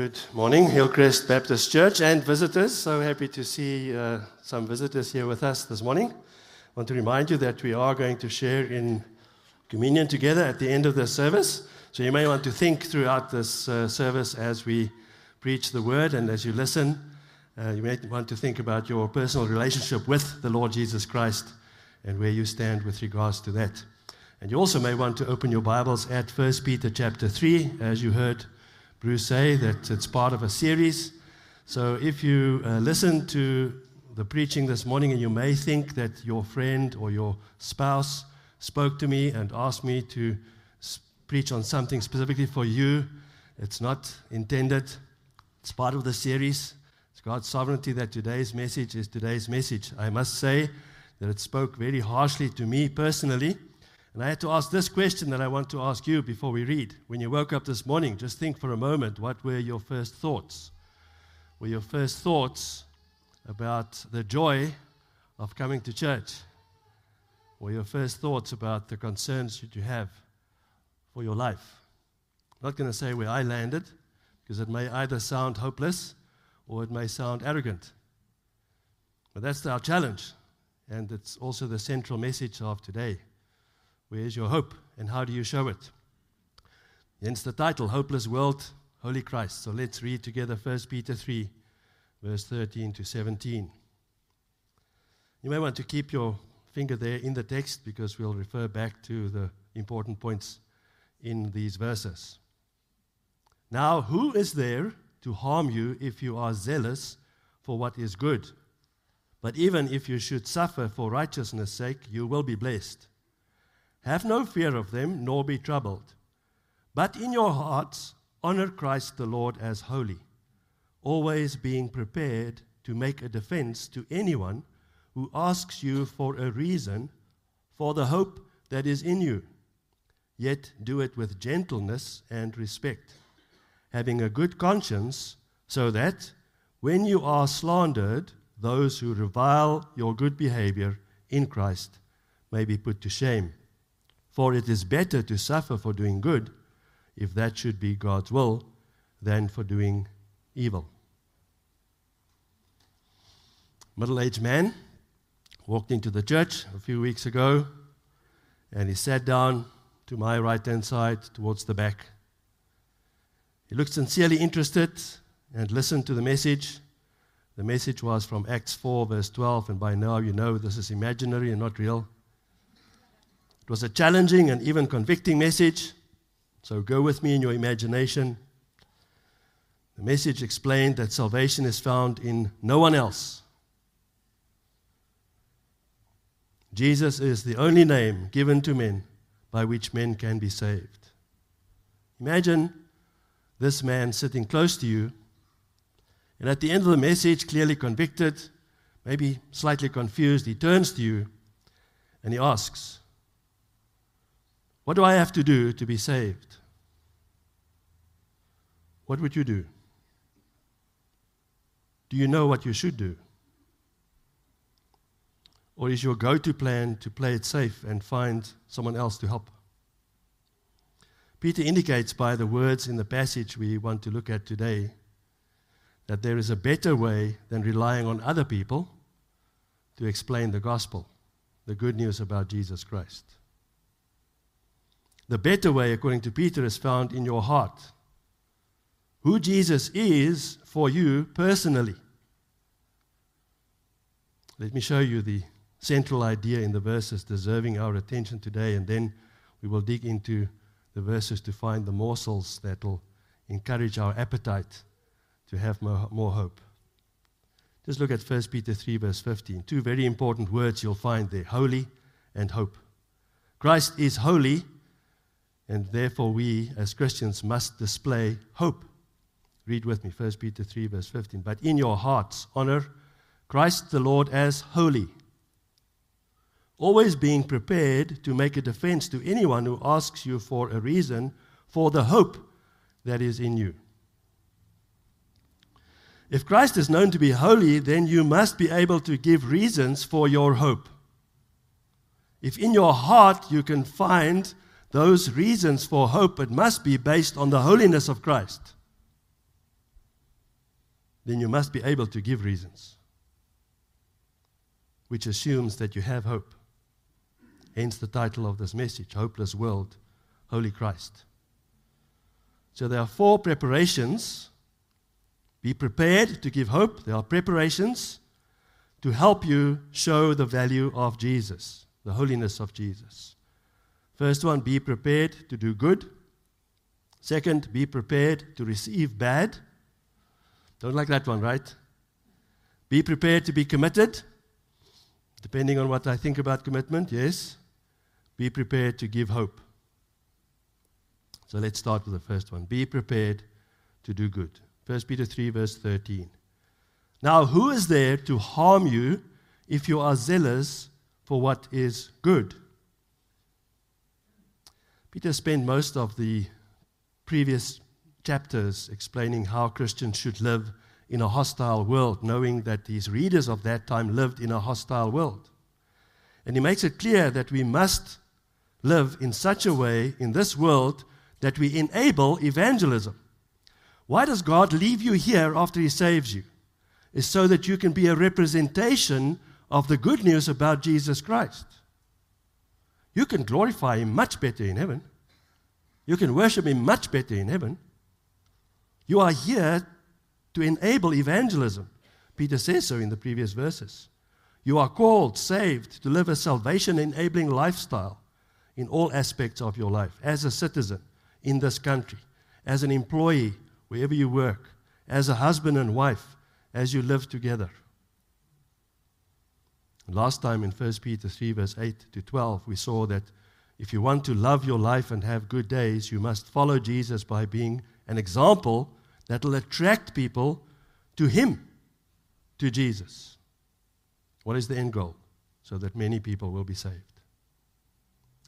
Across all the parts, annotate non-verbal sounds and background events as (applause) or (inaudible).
Good morning, Hillcrest Baptist Church and visitors. So happy to see uh, some visitors here with us this morning. I want to remind you that we are going to share in communion together at the end of the service. So you may want to think throughout this uh, service as we preach the word and as you listen. Uh, you may want to think about your personal relationship with the Lord Jesus Christ and where you stand with regards to that. And you also may want to open your Bibles at 1 Peter chapter 3, as you heard say, that it's part of a series. So if you uh, listen to the preaching this morning and you may think that your friend or your spouse spoke to me and asked me to preach on something specifically for you, it's not intended. It's part of the series. It's God's sovereignty that today's message is today's message. I must say that it spoke very harshly to me personally and I had to ask this question that I want to ask you before we read. When you woke up this morning, just think for a moment what were your first thoughts? Were your first thoughts about the joy of coming to church? Were your first thoughts about the concerns that you have for your life? I'm not going to say where I landed because it may either sound hopeless or it may sound arrogant. But that's our challenge, and it's also the central message of today. Where is your hope and how do you show it? Hence the title, Hopeless World, Holy Christ. So let's read together 1 Peter 3, verse 13 to 17. You may want to keep your finger there in the text because we'll refer back to the important points in these verses. Now, who is there to harm you if you are zealous for what is good? But even if you should suffer for righteousness' sake, you will be blessed. Have no fear of them, nor be troubled. But in your hearts, honor Christ the Lord as holy, always being prepared to make a defense to anyone who asks you for a reason for the hope that is in you. Yet do it with gentleness and respect, having a good conscience, so that when you are slandered, those who revile your good behavior in Christ may be put to shame. For it is better to suffer for doing good, if that should be God's will, than for doing evil. Middle aged man walked into the church a few weeks ago and he sat down to my right hand side towards the back. He looked sincerely interested and listened to the message. The message was from Acts 4, verse 12, and by now you know this is imaginary and not real. It was a challenging and even convicting message, so go with me in your imagination. The message explained that salvation is found in no one else. Jesus is the only name given to men by which men can be saved. Imagine this man sitting close to you, and at the end of the message, clearly convicted, maybe slightly confused, he turns to you and he asks, what do I have to do to be saved? What would you do? Do you know what you should do? Or is your go to plan to play it safe and find someone else to help? Peter indicates by the words in the passage we want to look at today that there is a better way than relying on other people to explain the gospel, the good news about Jesus Christ. The better way, according to Peter, is found in your heart. Who Jesus is for you personally. Let me show you the central idea in the verses deserving our attention today, and then we will dig into the verses to find the morsels that will encourage our appetite to have more, hope. Just look at 1 Peter 3, verse 15. Two very important words you'll find there holy and hope. Christ is holy and therefore, we as Christians must display hope. Read with me, 1 Peter 3, verse 15. But in your hearts, honor Christ the Lord as holy, always being prepared to make a defense to anyone who asks you for a reason for the hope that is in you. If Christ is known to be holy, then you must be able to give reasons for your hope. If in your heart you can find those reasons for hope, it must be based on the holiness of Christ. then you must be able to give reasons, which assumes that you have hope. Hence the title of this message Hopeless World, Holy Christ. So there are four preparations. Be prepared to give hope. There are preparations to help you show the value of Jesus, the holiness of Jesus. First one, be prepared to do good. Second, be prepared to receive bad. Don't like that one, right? Be prepared to be committed. Depending on what I think about commitment, yes. Be prepared to give hope. So let's start with the first one. Be prepared to do good. 1 Peter 3, verse 13. Now, who is there to harm you if you are zealous for what is good? Peter spent most of the previous chapters explaining how Christians should live in a hostile world, knowing that his readers of that time lived in a hostile world. And he makes it clear that we must live in such a way in this world that we enable evangelism. Why does God leave you here after he saves you? is so that you can be a representation of the good news about Jesus Christ. You can glorify Him much better in heaven. You can worship Him much better in heaven. You are here to enable evangelism. Peter says so in the previous verses. You are called, saved, to live a salvation enabling lifestyle in all aspects of your life as a citizen in this country, as an employee, wherever you work, as a husband and wife, as you live together. Last time in 1 Peter 3, verse 8 to 12, we saw that if you want to love your life and have good days, you must follow Jesus by being an example that will attract people to Him, to Jesus. What is the end goal? So that many people will be saved.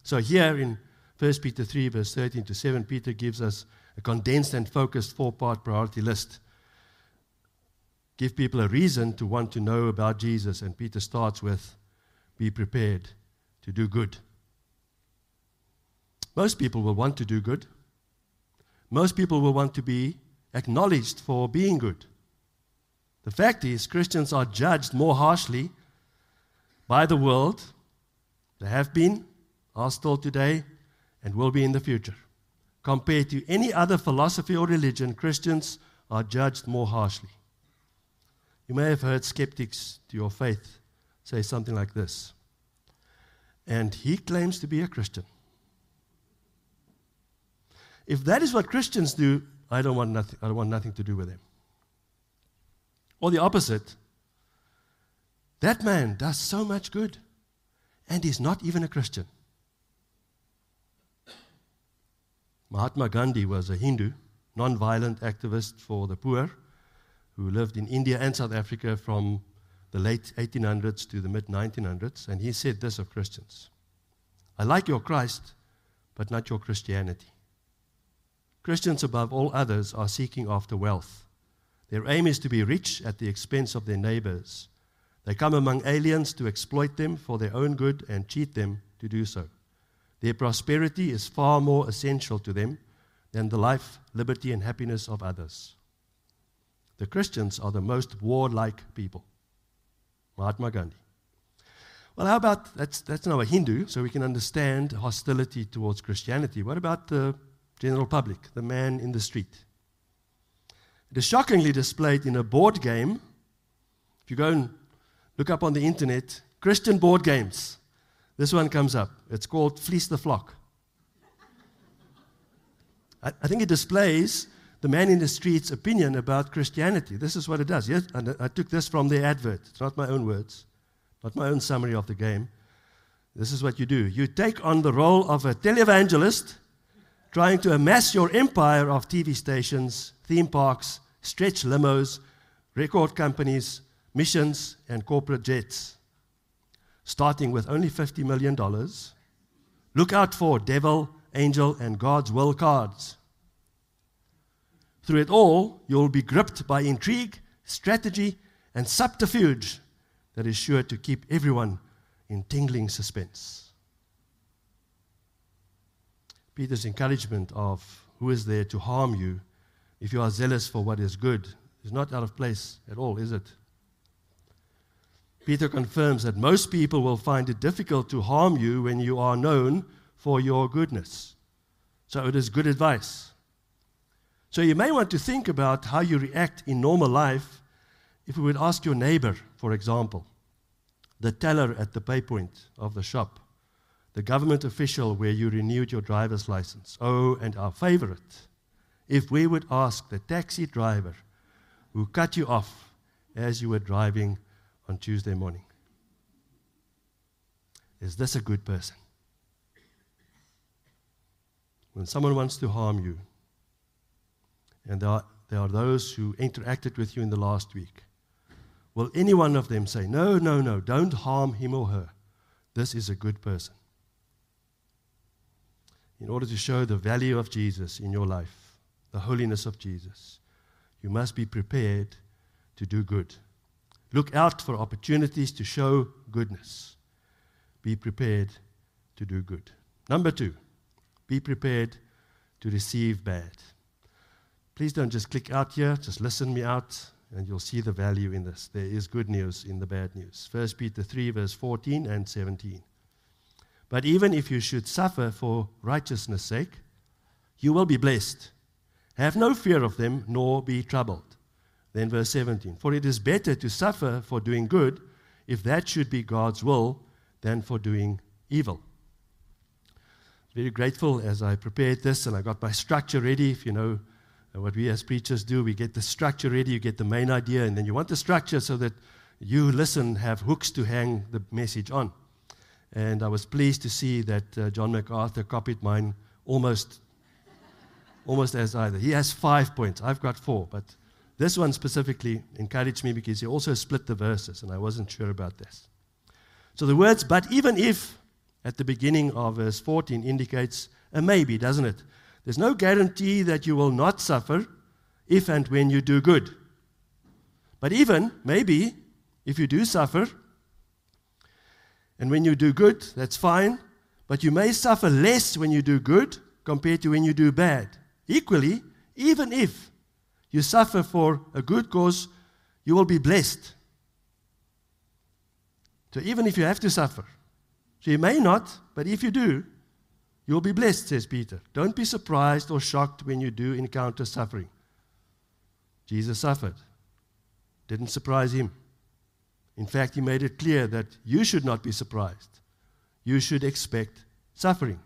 So here in 1 Peter 3, verse 13 to 7, Peter gives us a condensed and focused four part priority list give people a reason to want to know about Jesus. And Peter starts with be prepared to do good. Most people will want to do good. Most people will want to be acknowledged for being good. The fact is, Christians are judged more harshly by the world. They have been, are still today, and will be in the future. Compared to any other philosophy or religion, Christians are judged more harshly. You may have heard skeptics to your faith say something like this. And he claims to be a Christian. If that is what Christians do, I don't want nothing, I don't want nothing to do with them. Or the opposite. That man does so much good and he's not even a Christian. Mahatma Gandhi was a Hindu, non-violent activist for the poor who lived in India and South Africa from the late 1800s to the mid 1900s, and he said this of Christians I like your Christ, but not your Christianity. Christians, above all others, are seeking after wealth. Their aim is to be rich at the expense of their neighbors. They come among aliens to exploit them for their own good and cheat them to do so. Their prosperity is far more essential to them than the life, liberty, and happiness of others. The Christians are the most warlike people. Mahatma Gandhi. Well, how about that's, that's now a Hindu, so we can understand hostility towards Christianity. What about the general public, the man in the street? It is shockingly displayed in a board game. If you go and look up on the internet, Christian board games, this one comes up. It's called Fleece the Flock. I, I think it displays the man in the street's opinion about Christianity. This is what it does. Yes, and I took this from the advert. It's not my own words, not my own summary of the game. This is what you do you take on the role of a televangelist trying to amass your empire of TV stations, theme parks, stretch limos, record companies, missions, and corporate jets. Starting with only $50 million. Look out for devil, angel, and God's will cards. Through it all, you'll be gripped by intrigue, strategy, and subterfuge that is sure to keep everyone in tingling suspense. Peter's encouragement of who is there to harm you if you are zealous for what is good is not out of place at all, is it? Peter confirms that most people will find it difficult to harm you when you are known for your goodness. So it is good advice. So you may want to think about how you react in normal life if we would ask your neighbor, for example, the teller at the pay point of the shop, the government official where you renewed your driver's license. Oh, and our favorite, if we would ask the taxi driver who cut you off as you were driving on Tuesday morning. Is this a good person? When someone wants to harm you, and there are, there are those who interacted with you in the last week, will any one of them say, No, no, no, don't harm him or her? This is a good person. In order to show the value of Jesus in your life, the holiness of Jesus, you must be prepared to do good. Look out for opportunities to show goodness. Be prepared to do good. Number two, be prepared to receive bad. Please don't just click out here, just listen me out, and you'll see the value in this. There is good news in the bad news. 1 Peter 3, verse 14 and 17. But even if you should suffer for righteousness' sake, you will be blessed. Have no fear of them, nor be troubled. Then, verse 17 For it is better to suffer for doing good, if that should be God's will, than for doing evil. Very grateful as I prepared this and I got my structure ready. If you know what we as preachers do, we get the structure ready, you get the main idea, and then you want the structure so that you listen, have hooks to hang the message on. And I was pleased to see that uh, John MacArthur copied mine almost, almost as either. He has five points. I've got four, but this one specifically encouraged me because he also split the verses, and I wasn't sure about this. So the words, but even if, at the beginning of verse 14 indicates a maybe, doesn't it? There's no guarantee that you will not suffer if and when you do good. But even, maybe, if you do suffer, and when you do good, that's fine, but you may suffer less when you do good compared to when you do bad. Equally, even if you suffer for a good cause, you will be blessed. So even if you have to suffer, so you may not, but if you do, you'll be blessed, says Peter. Don't be surprised or shocked when you do encounter suffering. Jesus suffered. Didn't surprise him. In fact, he made it clear that you should not be surprised. You should expect suffering.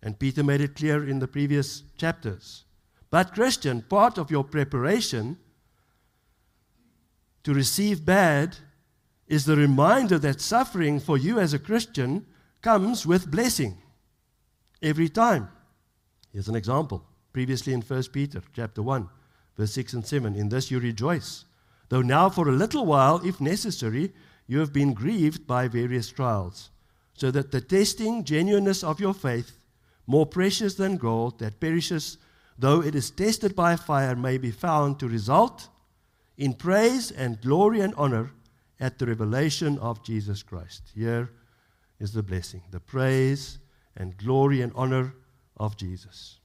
And Peter made it clear in the previous chapters. But, Christian, part of your preparation to receive bad is the reminder that suffering for you as a Christian comes with blessing every time. Here's an example. Previously in 1 Peter chapter 1, verse 6 and 7. In this you rejoice, though now for a little while, if necessary, you have been grieved by various trials, so that the testing genuineness of your faith, more precious than gold that perishes though it is tested by fire, may be found to result in praise and glory and honor at the revelation of Jesus Christ. Here is the blessing the praise and glory and honor of Jesus.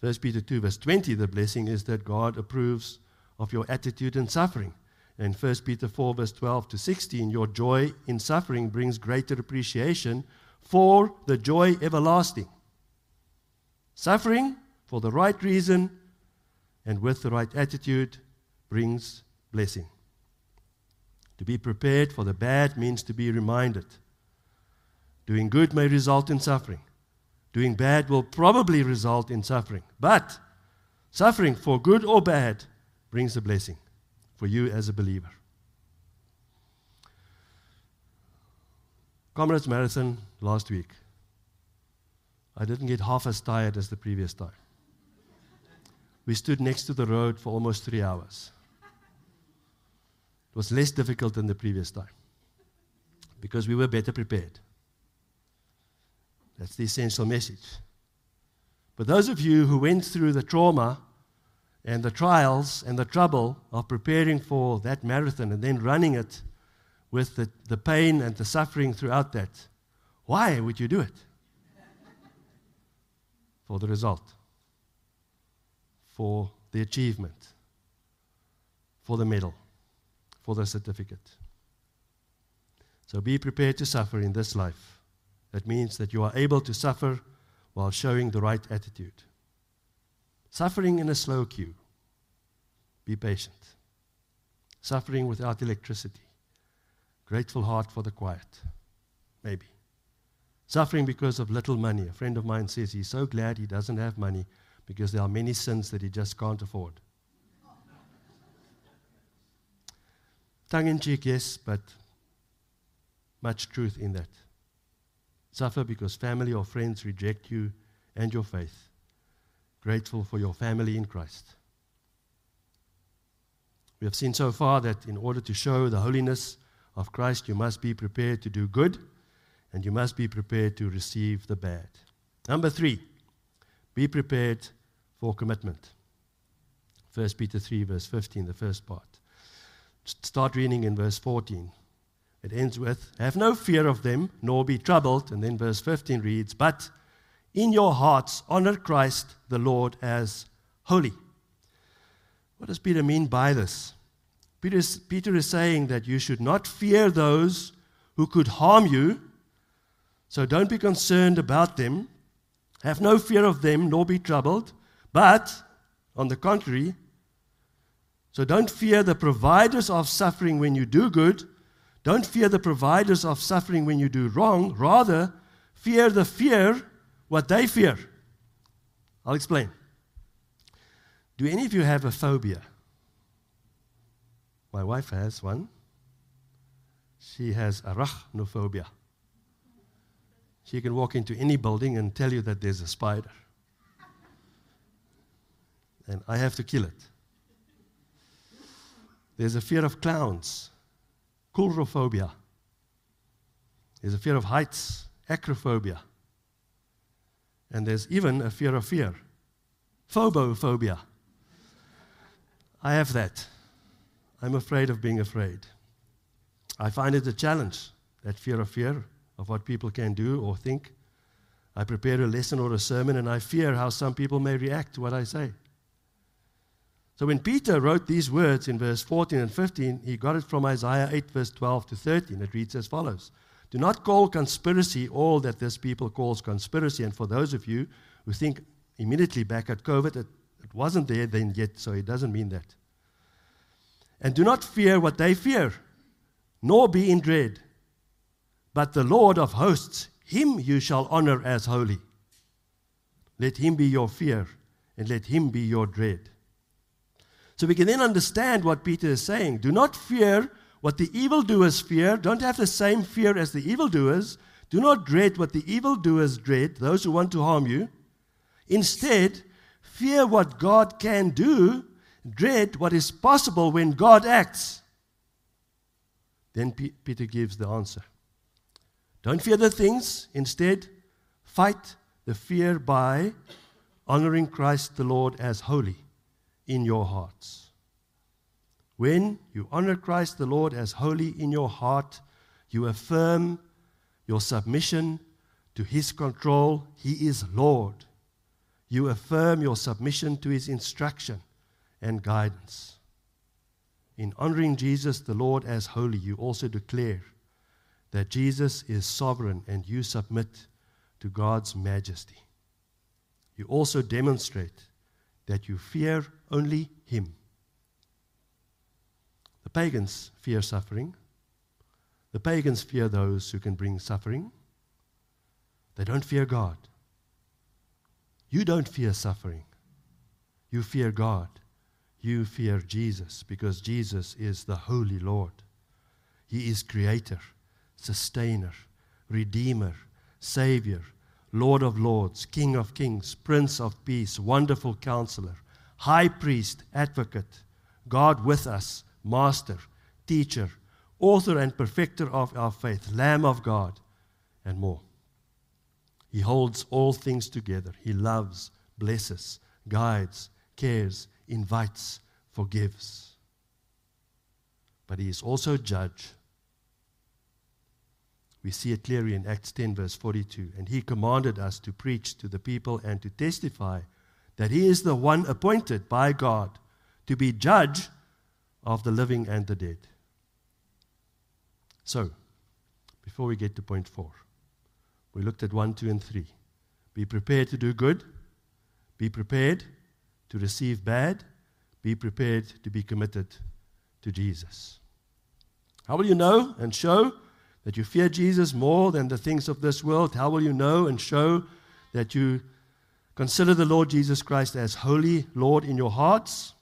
1 Peter 2, verse 20, the blessing is that God approves of your attitude in suffering. And 1 Peter 4, verse 12 to 16, your joy in suffering brings greater appreciation for the joy everlasting. Suffering for the right reason and with the right attitude brings blessing. To be prepared for the bad means to be reminded. Doing good may result in suffering. Doing bad will probably result in suffering. But suffering for good or bad brings a blessing for you as a believer. Comrades Marathon last week. I didn't get half as tired as the previous time. We stood next to the road for almost three hours. It was less difficult than the previous time because we were better prepared. That's the essential message. But those of you who went through the trauma and the trials and the trouble of preparing for that marathon and then running it with the, the pain and the suffering throughout that, why would you do it? (laughs) for the result, for the achievement, for the medal, for the certificate. So be prepared to suffer in this life. That means that you are able to suffer while showing the right attitude. Suffering in a slow queue. Be patient. Suffering without electricity. Grateful heart for the quiet. Maybe. Suffering because of little money. A friend of mine says he's so glad he doesn't have money because there are many sins that he just can't afford. Tongue in cheek, yes, but much truth in that. Suffer because family or friends reject you and your faith. Grateful for your family in Christ. We have seen so far that in order to show the holiness of Christ, you must be prepared to do good and you must be prepared to receive the bad. Number three, be prepared for commitment. 1 Peter 3, verse 15, the first part. Start reading in verse 14. It ends with, Have no fear of them, nor be troubled. And then verse 15 reads, But in your hearts honor Christ the Lord as holy. What does Peter mean by this? Peter is, Peter is saying that you should not fear those who could harm you, so don't be concerned about them. Have no fear of them, nor be troubled. But, on the contrary, so don't fear the providers of suffering when you do good, don't fear the providers of suffering when you do wrong. Rather, fear the fear what they fear. I'll explain. Do any of you have a phobia? My wife has one. She has arachnophobia. She can walk into any building and tell you that there's a spider. And I have to kill it. There's a fear of clowns coulrophobia. There's a fear of heights, acrophobia. And there's even a fear of fear, phobophobia. I have that. I'm afraid of being afraid. I find it a challenge, that fear of fear, of what people can do or think. I prepare a lesson or a sermon and I fear how some people may react to what I say. So when Peter wrote these words in verse 14 and 15, he got it from Isaiah 8, verse 12 to 13. It reads as follows Do not call conspiracy all that this people calls conspiracy. And for those of you who think immediately back at COVID, it, it wasn't there then yet, so it doesn't mean that. And do not fear what they fear, nor be in dread. But the Lord of hosts, him you shall honor as holy. Let him be your fear, and let him be your dread. So we can then understand what Peter is saying. Do not fear what the evildoers fear. Don't have the same fear as the evildoers. Do not dread what the evildoers dread, those who want to harm you. Instead, fear what God can do, dread what is possible when God acts. Then P- Peter gives the answer. Don't fear the things, instead, fight the fear by honoring Christ the Lord as holy in your hearts. When you honor Christ the Lord as holy in your heart, you affirm your submission to his control. He is Lord. You affirm your submission to his instruction and guidance. In honoring Jesus the Lord as holy, you also declare that Jesus is sovereign and you submit to God's majesty. You also demonstrate that you fear only Him. The pagans fear suffering. The pagans fear those who can bring suffering. They don't fear God. You don't fear suffering. You fear God. You fear Jesus because Jesus is the Holy Lord. He is Creator, Sustainer, Redeemer, Savior, Lord of Lords, King of Kings, Prince of Peace, Wonderful Counselor, High Priest, Advocate, God with us, Master, Teacher, Author and Perfecter of our faith, Lamb of God, and more. He holds all things together. He loves, blesses, guides, cares, invites, forgives. But He is also judge we see it clearly in Acts 10, verse 42. And he commanded us to preach to the people and to testify that he is the one appointed by God to be judge of the living and the dead. So, before we get to point four, we looked at one, two, and three. Be prepared to do good, be prepared to receive bad, be prepared to be committed to Jesus. How will you know and show that you fear Jesus more than the things of this world? How will you know and show that you consider the Lord Jesus Christ as holy Lord in your hearts?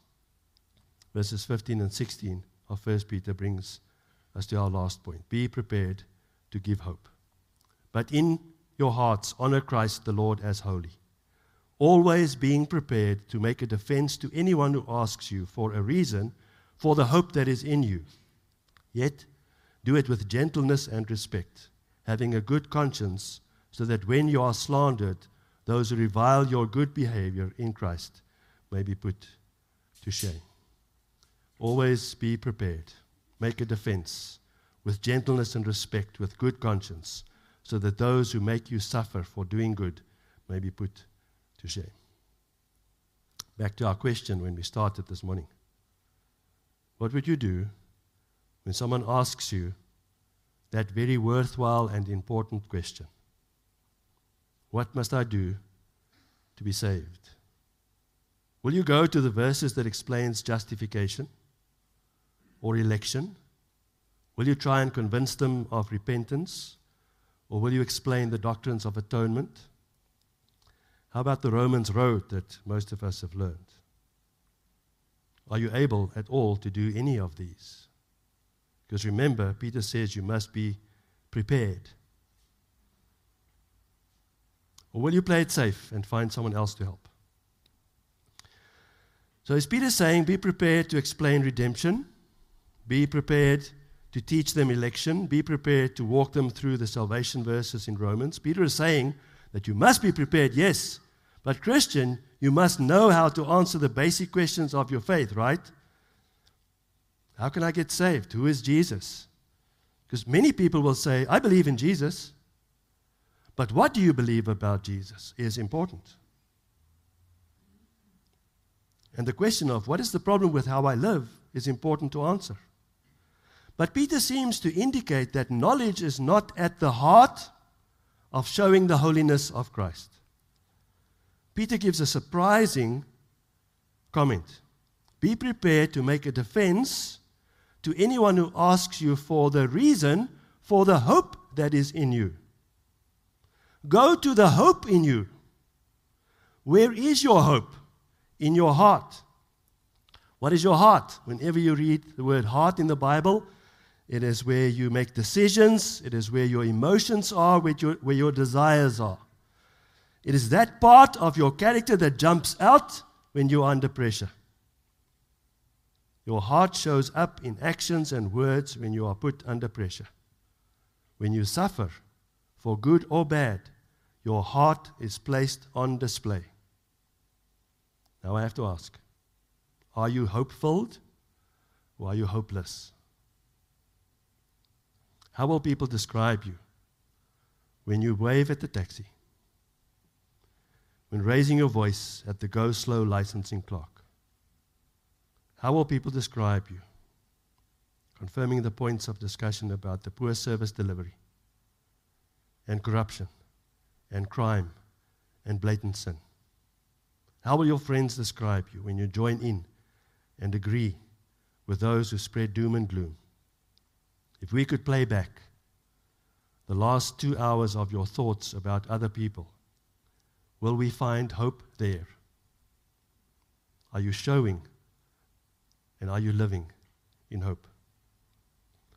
Verses 15 and 16 of 1 Peter brings us to our last point. Be prepared to give hope. But in your hearts, honor Christ the Lord as holy, always being prepared to make a defense to anyone who asks you for a reason for the hope that is in you. Yet, do it with gentleness and respect, having a good conscience, so that when you are slandered, those who revile your good behavior in Christ may be put to shame. Always be prepared. Make a defense with gentleness and respect, with good conscience, so that those who make you suffer for doing good may be put to shame. Back to our question when we started this morning. What would you do when someone asks you that very worthwhile and important question? What must I do to be saved? Will you go to the verses that explains justification or election? Will you try and convince them of repentance or will you explain the doctrines of atonement? How about the Romans road that most of us have learned? Are you able at all to do any of these? Because remember, Peter says you must be prepared. Or will you play it safe and find someone else to help? So, is Peter saying, be prepared to explain redemption? Be prepared to teach them election. Be prepared to walk them through the salvation verses in Romans. Peter is saying that you must be prepared, yes, but Christian, you must know how to answer the basic questions of your faith, right? How can I get saved? Who is Jesus? Because many people will say, I believe in Jesus. But what do you believe about Jesus is important. And the question of what is the problem with how I live is important to answer. But Peter seems to indicate that knowledge is not at the heart of showing the holiness of Christ. Peter gives a surprising comment Be prepared to make a defense to anyone who asks you for the reason for the hope that is in you. Go to the hope in you. Where is your hope? In your heart. What is your heart? Whenever you read the word heart in the Bible, it is where you make decisions. It is where your emotions are, where your, where your desires are. It is that part of your character that jumps out when you're under pressure. Your heart shows up in actions and words when you are put under pressure. When you suffer, for good or bad, your heart is placed on display. Now I have to ask are you hope filled or are you hopeless? How will people describe you when you wave at the taxi? When raising your voice at the go slow licensing clock? How will people describe you? Confirming the points of discussion about the poor service delivery and corruption and crime and blatant sin. How will your friends describe you when you join in and agree with those who spread doom and gloom? If we could play back the last two hours of your thoughts about other people, will we find hope there? Are you showing and are you living in hope?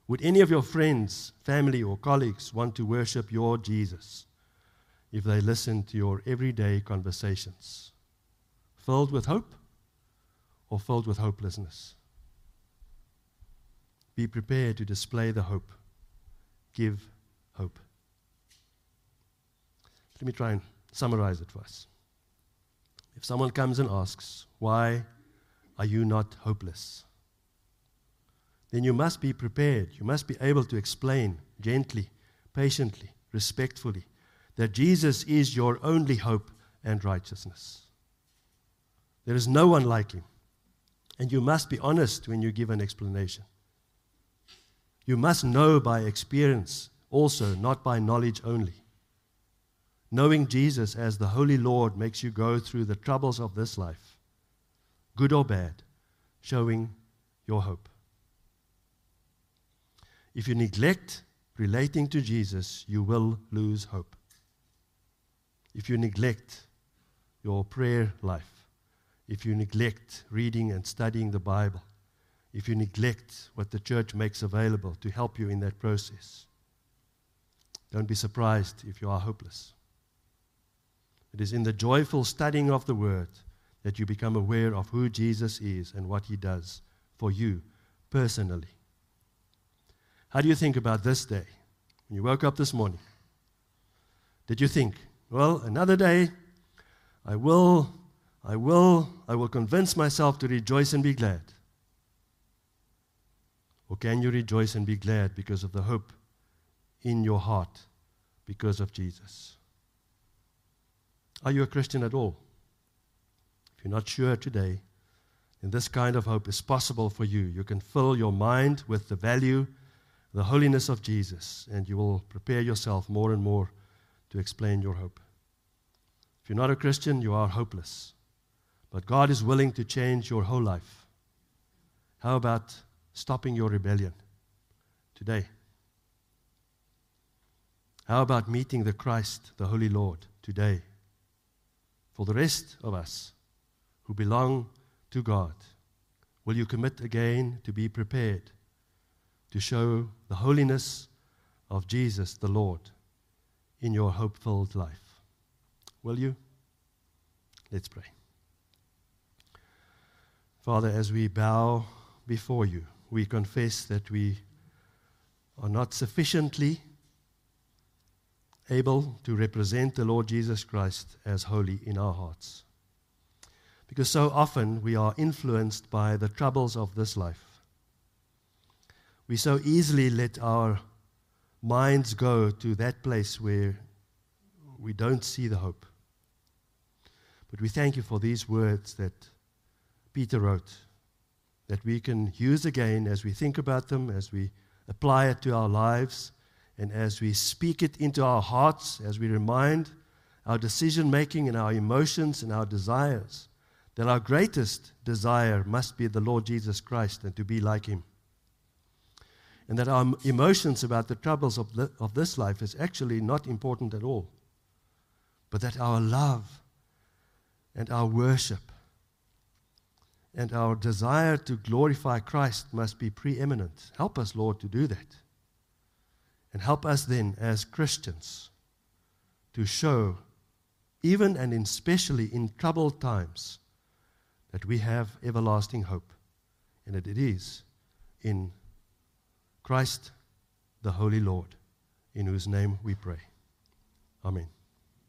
Would any of your friends, family, or colleagues want to worship your Jesus if they listen to your everyday conversations? Filled with hope or filled with hopelessness? Be prepared to display the hope. Give hope. Let me try and summarize it for us. If someone comes and asks, Why are you not hopeless? then you must be prepared. You must be able to explain gently, patiently, respectfully that Jesus is your only hope and righteousness. There is no one like him. And you must be honest when you give an explanation. You must know by experience also, not by knowledge only. Knowing Jesus as the Holy Lord makes you go through the troubles of this life, good or bad, showing your hope. If you neglect relating to Jesus, you will lose hope. If you neglect your prayer life, if you neglect reading and studying the Bible, if you neglect what the church makes available to help you in that process, don't be surprised if you are hopeless. It is in the joyful studying of the Word that you become aware of who Jesus is and what He does for you personally. How do you think about this day? When you woke up this morning, did you think, well, another day, I will, I will, I will convince myself to rejoice and be glad? Or can you rejoice and be glad because of the hope in your heart because of Jesus? Are you a Christian at all? If you're not sure today, then this kind of hope is possible for you. You can fill your mind with the value, the holiness of Jesus, and you will prepare yourself more and more to explain your hope. If you're not a Christian, you are hopeless. But God is willing to change your whole life. How about stopping your rebellion today? How about meeting the Christ, the Holy Lord, today? For the rest of us who belong to God, will you commit again to be prepared to show the holiness of Jesus the Lord in your hope filled life? Will you? Let's pray. Father, as we bow before you, we confess that we are not sufficiently able to represent the Lord Jesus Christ as holy in our hearts. Because so often we are influenced by the troubles of this life. We so easily let our minds go to that place where we don't see the hope. But we thank you for these words that Peter wrote that we can use again as we think about them, as we apply it to our lives, and as we speak it into our hearts, as we remind our decision making and our emotions and our desires that our greatest desire must be the Lord Jesus Christ and to be like Him. And that our emotions about the troubles of, the, of this life is actually not important at all, but that our love and our worship and our desire to glorify Christ must be preeminent. Help us, Lord, to do that. And help us then, as Christians, to show, even and especially in troubled times, that we have everlasting hope, and that it is in Christ, the Holy Lord, in whose name we pray. Amen.